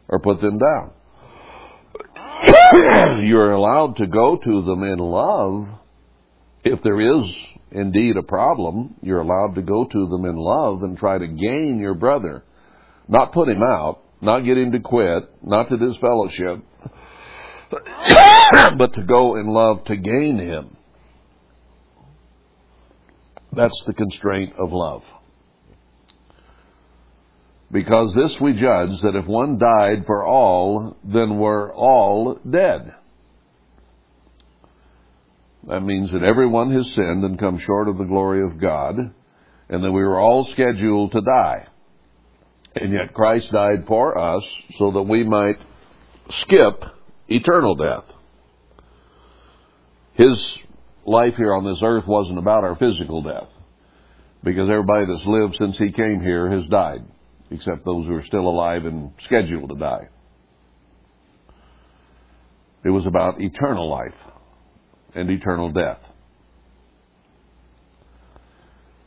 or put them down. (coughs) You're allowed to go to them in love. If there is indeed a problem, you're allowed to go to them in love and try to gain your brother. Not put him out, not get him to quit, not to disfellowship, (coughs) but to go in love to gain him. That's the constraint of love. Because this we judge that if one died for all, then we're all dead. That means that everyone has sinned and come short of the glory of God, and that we were all scheduled to die. And yet Christ died for us so that we might skip eternal death. His life here on this earth wasn't about our physical death. Because everybody that's lived since he came here has died, except those who are still alive and scheduled to die. It was about eternal life and eternal death.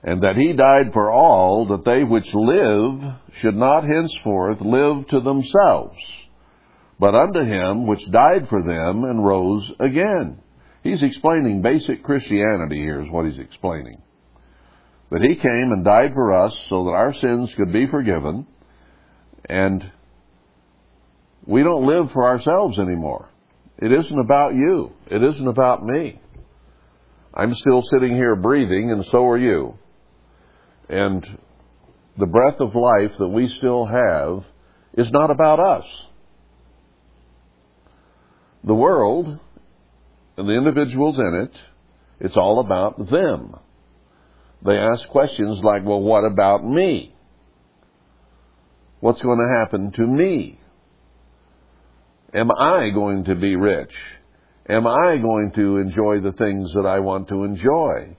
and that he died for all, that they which live should not henceforth live to themselves, but unto him which died for them and rose again. He's explaining basic Christianity here is what he's explaining. That he came and died for us so that our sins could be forgiven, and we don't live for ourselves anymore. It isn't about you. It isn't about me. I'm still sitting here breathing, and so are you. And the breath of life that we still have is not about us. The world and the individuals in it, it's all about them. They ask questions like, well, what about me? What's going to happen to me? Am I going to be rich? Am I going to enjoy the things that I want to enjoy?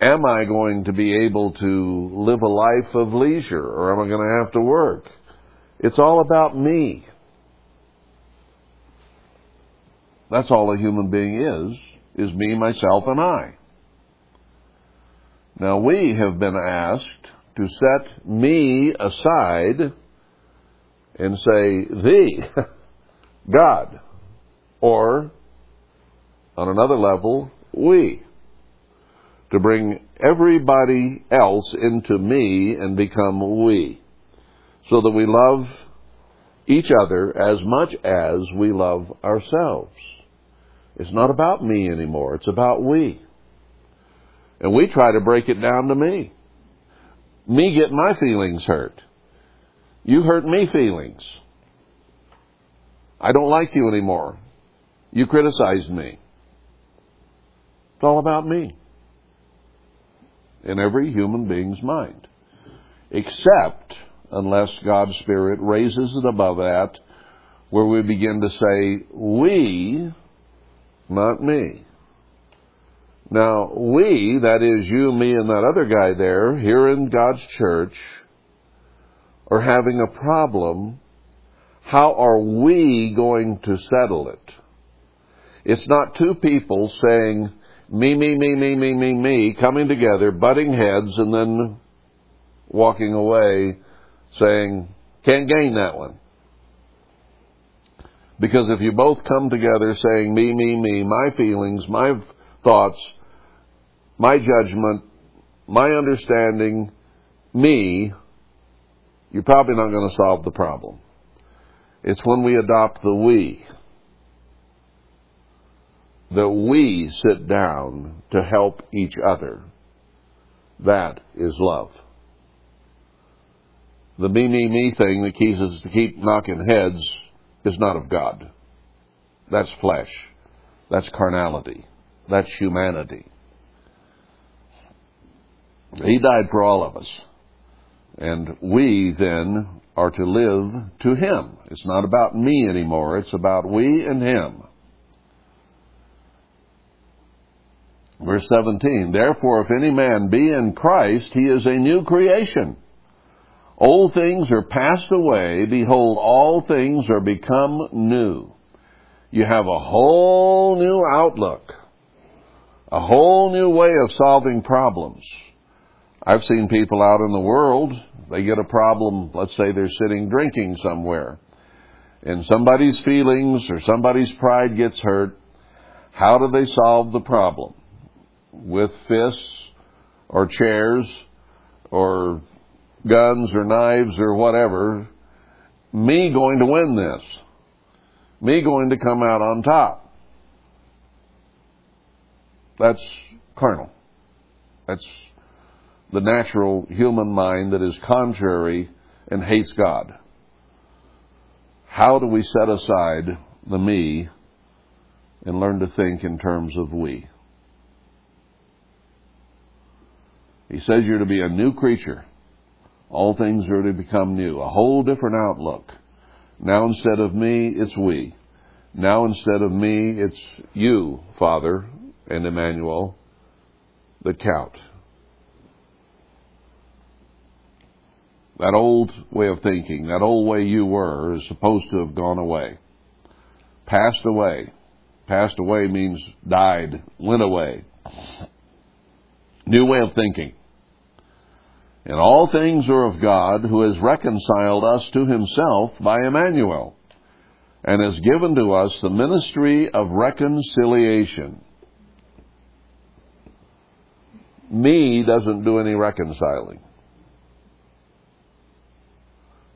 Am I going to be able to live a life of leisure or am I going to have to work? It's all about me. That's all a human being is, is me, myself, and I. Now we have been asked to set me aside and say, thee, (laughs) God. Or, on another level, we. To bring everybody else into me and become we. So that we love each other as much as we love ourselves. It's not about me anymore. It's about we. And we try to break it down to me. Me get my feelings hurt. You hurt me feelings. I don't like you anymore. You criticized me. It's all about me. In every human being's mind. Except unless God's Spirit raises it above that, where we begin to say, we not me. Now, we, that is you, me, and that other guy there, here in God's church, are having a problem. How are we going to settle it? It's not two people saying, me, me, me, me, me, me, me, coming together, butting heads, and then walking away saying, can't gain that one. Because if you both come together saying me, me, me, my feelings, my thoughts, my judgment, my understanding, me, you're probably not going to solve the problem. It's when we adopt the we that we sit down to help each other. That is love. The me, me, me thing that keeps us to keep knocking heads is not of God. That's flesh. That's carnality. That's humanity. He died for all of us. And we then are to live to Him. It's not about me anymore. It's about we and Him. Verse 17, Therefore if any man be in Christ, he is a new creation. Old things are passed away. Behold, all things are become new. You have a whole new outlook, a whole new way of solving problems. I've seen people out in the world, they get a problem, let's say they're sitting drinking somewhere, and somebody's feelings or somebody's pride gets hurt. How do they solve the problem? With fists or chairs or guns or knives or whatever, me going to win this, me going to come out on top. That's carnal. That's the natural human mind that is contrary and hates God. How do we set aside the me and learn to think in terms of we? He says you're to be a new creature. All things are to become new. A whole different outlook. Now instead of me, it's we. Now instead of me, it's you, Father, and Emmanuel, that count. That old way of thinking, that old way you were, is supposed to have gone away. Passed away. Passed away means died, went away. New way of thinking. And all things are of God, who has reconciled us to himself by Emmanuel, and has given to us the ministry of reconciliation. Me doesn't do any reconciling.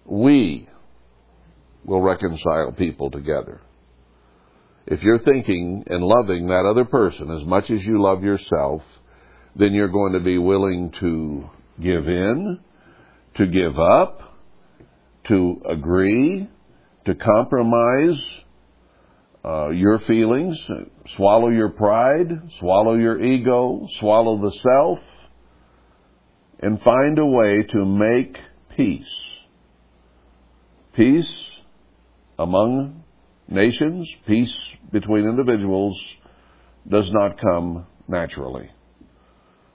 We will reconcile people together. If you're thinking and loving that other person as much as you love yourself, then you're going to be willing to give in, to give up, to agree, to compromise uh, your feelings, swallow your pride, swallow your ego, swallow the self, and find a way to make peace. Peace among nations, peace between individuals does not come naturally.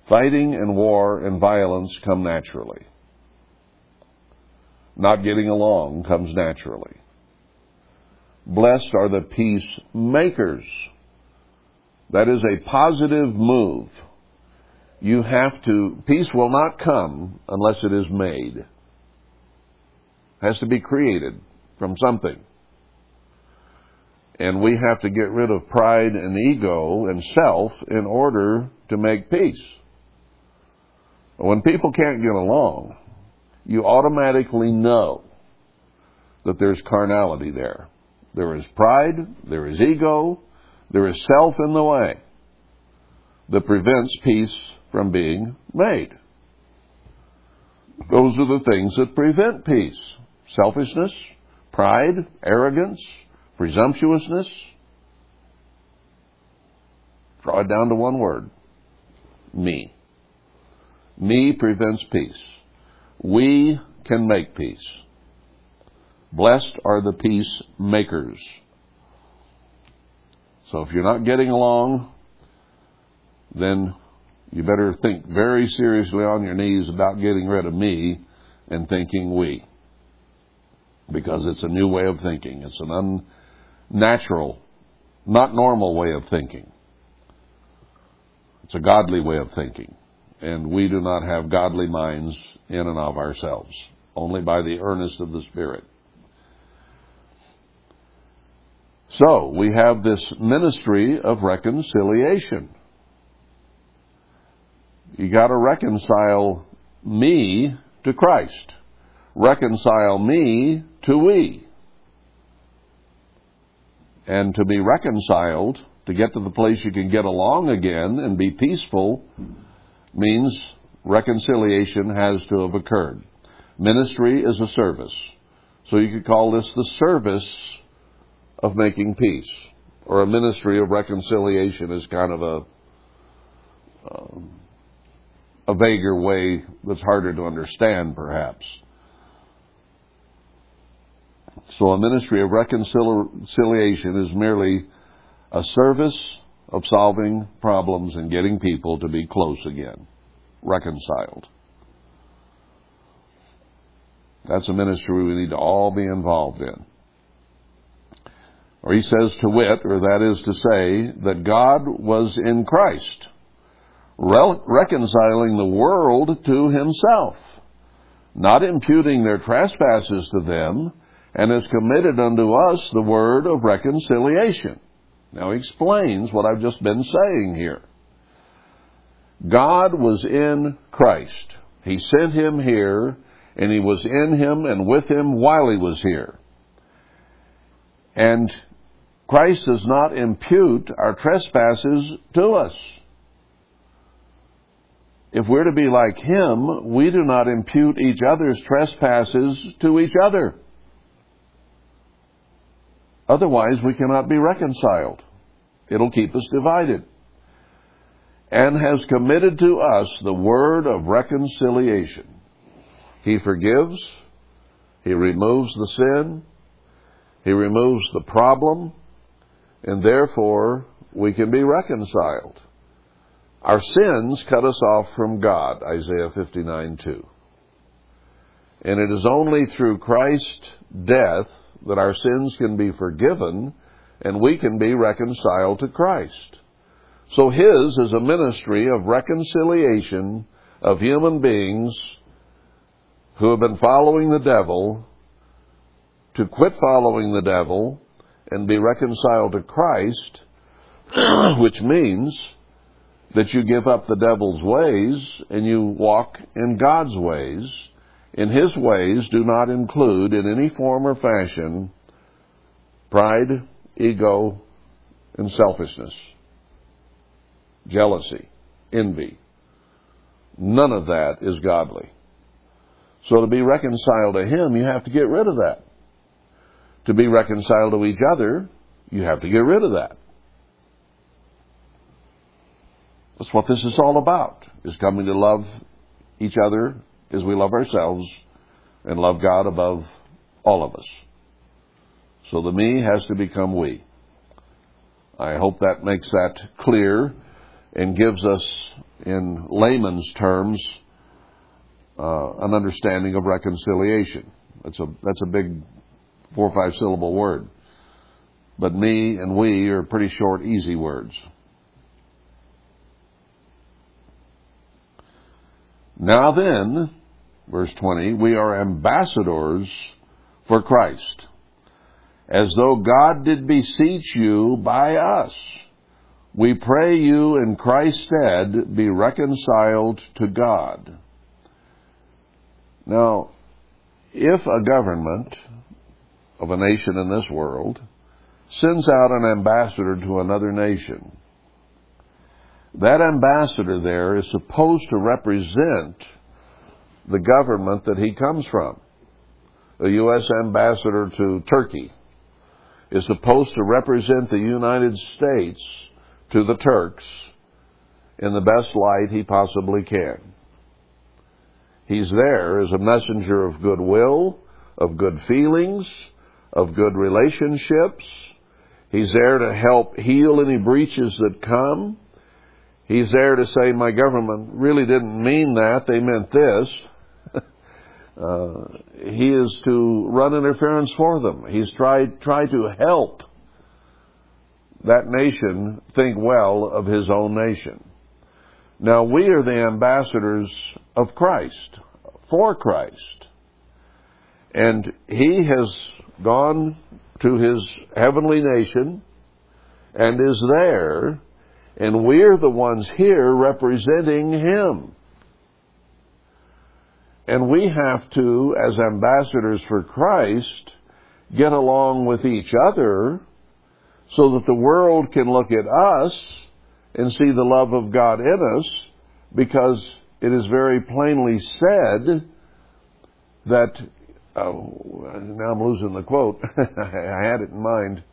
Fighting and war and violence come naturally. Not getting along comes naturally. Blessed are the peacemakers. That is a positive move. You have to, peace will not come unless it is made. It has to be created from something. And we have to get rid of pride and ego and self in order to make peace. When people can't get along, you automatically know that there's carnality there. There is pride, there is ego, there is self in the way that prevents peace from being made. Those are the things that prevent peace. Selfishness, pride, arrogance, presumptuousness. Draw it down to one word. Me. Me prevents peace. We can make peace. Blessed are the peacemakers. So if you're not getting along, then you better think very seriously on your knees about getting rid of me and thinking we. Because it's a new way of thinking. It's an unnatural, not normal way of thinking. It's a godly way of thinking and we do not have godly minds in and of ourselves, only by the earnest of the Spirit. So, we have this ministry of reconciliation. You gotta reconcile me to Christ. Reconcile me to we. And to be reconciled, to get to the place you can get along again and be peaceful, means reconciliation has to have occurred. Ministry is a service. So you could call this the service of making peace. Or a ministry of reconciliation is kind of a, um, a vaguer way that's harder to understand, perhaps. So a ministry of reconciliation is merely a service of solving problems and getting people to be close again, reconciled. That's a ministry we need to all be involved in. Or he says to wit, or that is to say, that God was in Christ, reconciling the world to himself, not imputing their trespasses to them, and has committed unto us the word of reconciliation. Now he explains what I've just been saying here. God was in Christ. He sent him here, and he was in him and with him while he was here. And Christ does not impute our trespasses to us. If we're to be like him, we do not impute each other's trespasses to each other. Otherwise, we cannot be reconciled. It'll keep us divided. And has committed to us the word of reconciliation. He forgives. He removes the sin. He removes the problem. And therefore, we can be reconciled. Our sins cut us off from God, Isaiah 59 2. And it is only through Christ's death that our sins can be forgiven and we can be reconciled to Christ. So His is a ministry of reconciliation of human beings who have been following the devil to quit following the devil and be reconciled to Christ, (clears throat) which means that you give up the devil's ways and you walk in God's ways. And his ways do not include in any form or fashion pride, ego, and selfishness, jealousy, envy. None of that is godly. So to be reconciled to him, you have to get rid of that. To be reconciled to each other, you have to get rid of that. That's what this is all about, is coming to love each other as we love ourselves and love God above all of us. So the me has to become we. I hope that makes that clear and gives us, in layman's terms, uh, an understanding of reconciliation. That's a that's a big four or five syllable word. But me and we are pretty short, easy words. Now then, verse 20, we are ambassadors for Christ, as though God did beseech you by us. We pray you in Christ's stead be reconciled to God. Now, if a government of a nation in this world sends out an ambassador to another nation, that ambassador there is supposed to represent the government that he comes from. A U.S. ambassador to Turkey is supposed to represent the United States to the Turks in the best light he possibly can. He's there as a messenger of goodwill, of good feelings, of good relationships. He's there to help heal any breaches that come. He's there to say, my government really didn't mean that, they meant this. Uh, he is to run interference for them. He's tried, tried to help that nation think well of his own nation. Now we are the ambassadors of Christ, for Christ. And he has gone to his heavenly nation and is there and we're the ones here representing Him. And we have to, as ambassadors for Christ, get along with each other so that the world can look at us and see the love of God in us because it is very plainly said that, oh, now I'm losing the quote, (laughs) I had it in mind,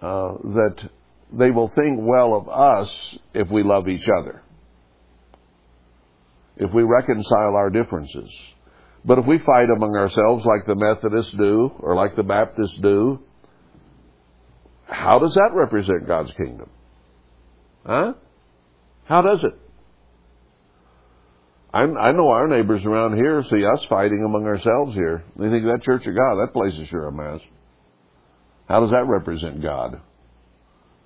uh, that they will think well of us if we love each other. If we reconcile our differences. But if we fight among ourselves like the Methodists do or like the Baptists do, how does that represent God's kingdom? Huh? How does it? i I know our neighbors around here see us fighting among ourselves here. They think that Church of God, that place is sure a mess. How does that represent God?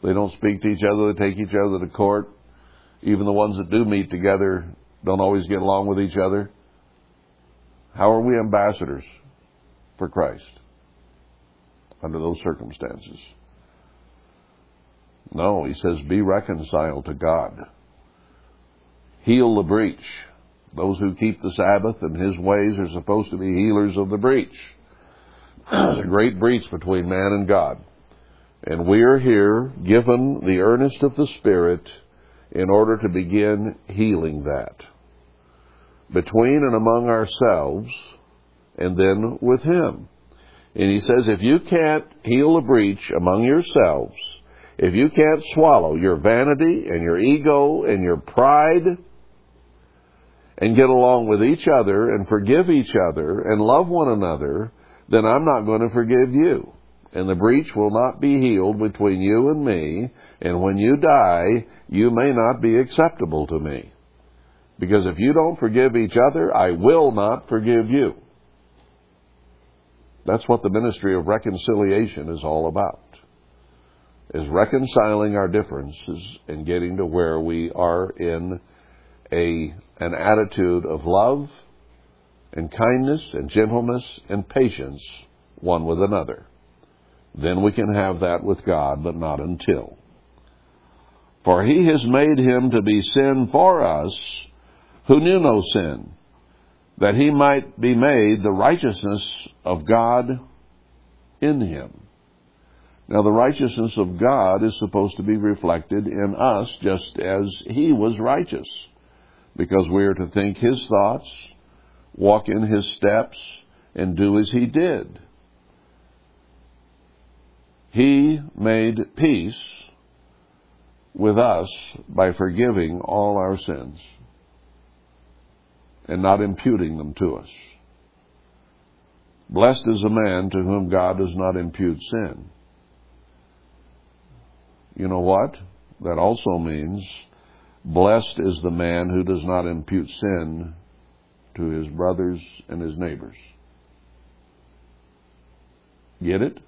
They don't speak to each other. They take each other to court. Even the ones that do meet together don't always get along with each other. How are we ambassadors for Christ under those circumstances? No, he says, be reconciled to God. Heal the breach. Those who keep the Sabbath and his ways are supposed to be healers of the breach. (clears throat) There's a great breach between man and God. And we are here given the earnest of the Spirit in order to begin healing that. Between and among ourselves, and then with Him. And He says, if you can't heal a breach among yourselves, if you can't swallow your vanity and your ego and your pride, and get along with each other and forgive each other and love one another, then I'm not going to forgive you and the breach will not be healed between you and me, and when you die, you may not be acceptable to me. Because if you don't forgive each other, I will not forgive you. That's what the ministry of reconciliation is all about. Is reconciling our differences and getting to where we are in a, an attitude of love and kindness and gentleness and patience one with another. Then we can have that with God, but not until. For he has made him to be sin for us who knew no sin, that he might be made the righteousness of God in him. Now the righteousness of God is supposed to be reflected in us just as he was righteous, because we are to think his thoughts, walk in his steps, and do as he did. He made peace with us by forgiving all our sins and not imputing them to us. Blessed is the man to whom God does not impute sin. You know what? That also means blessed is the man who does not impute sin to his brothers and his neighbors. Get it?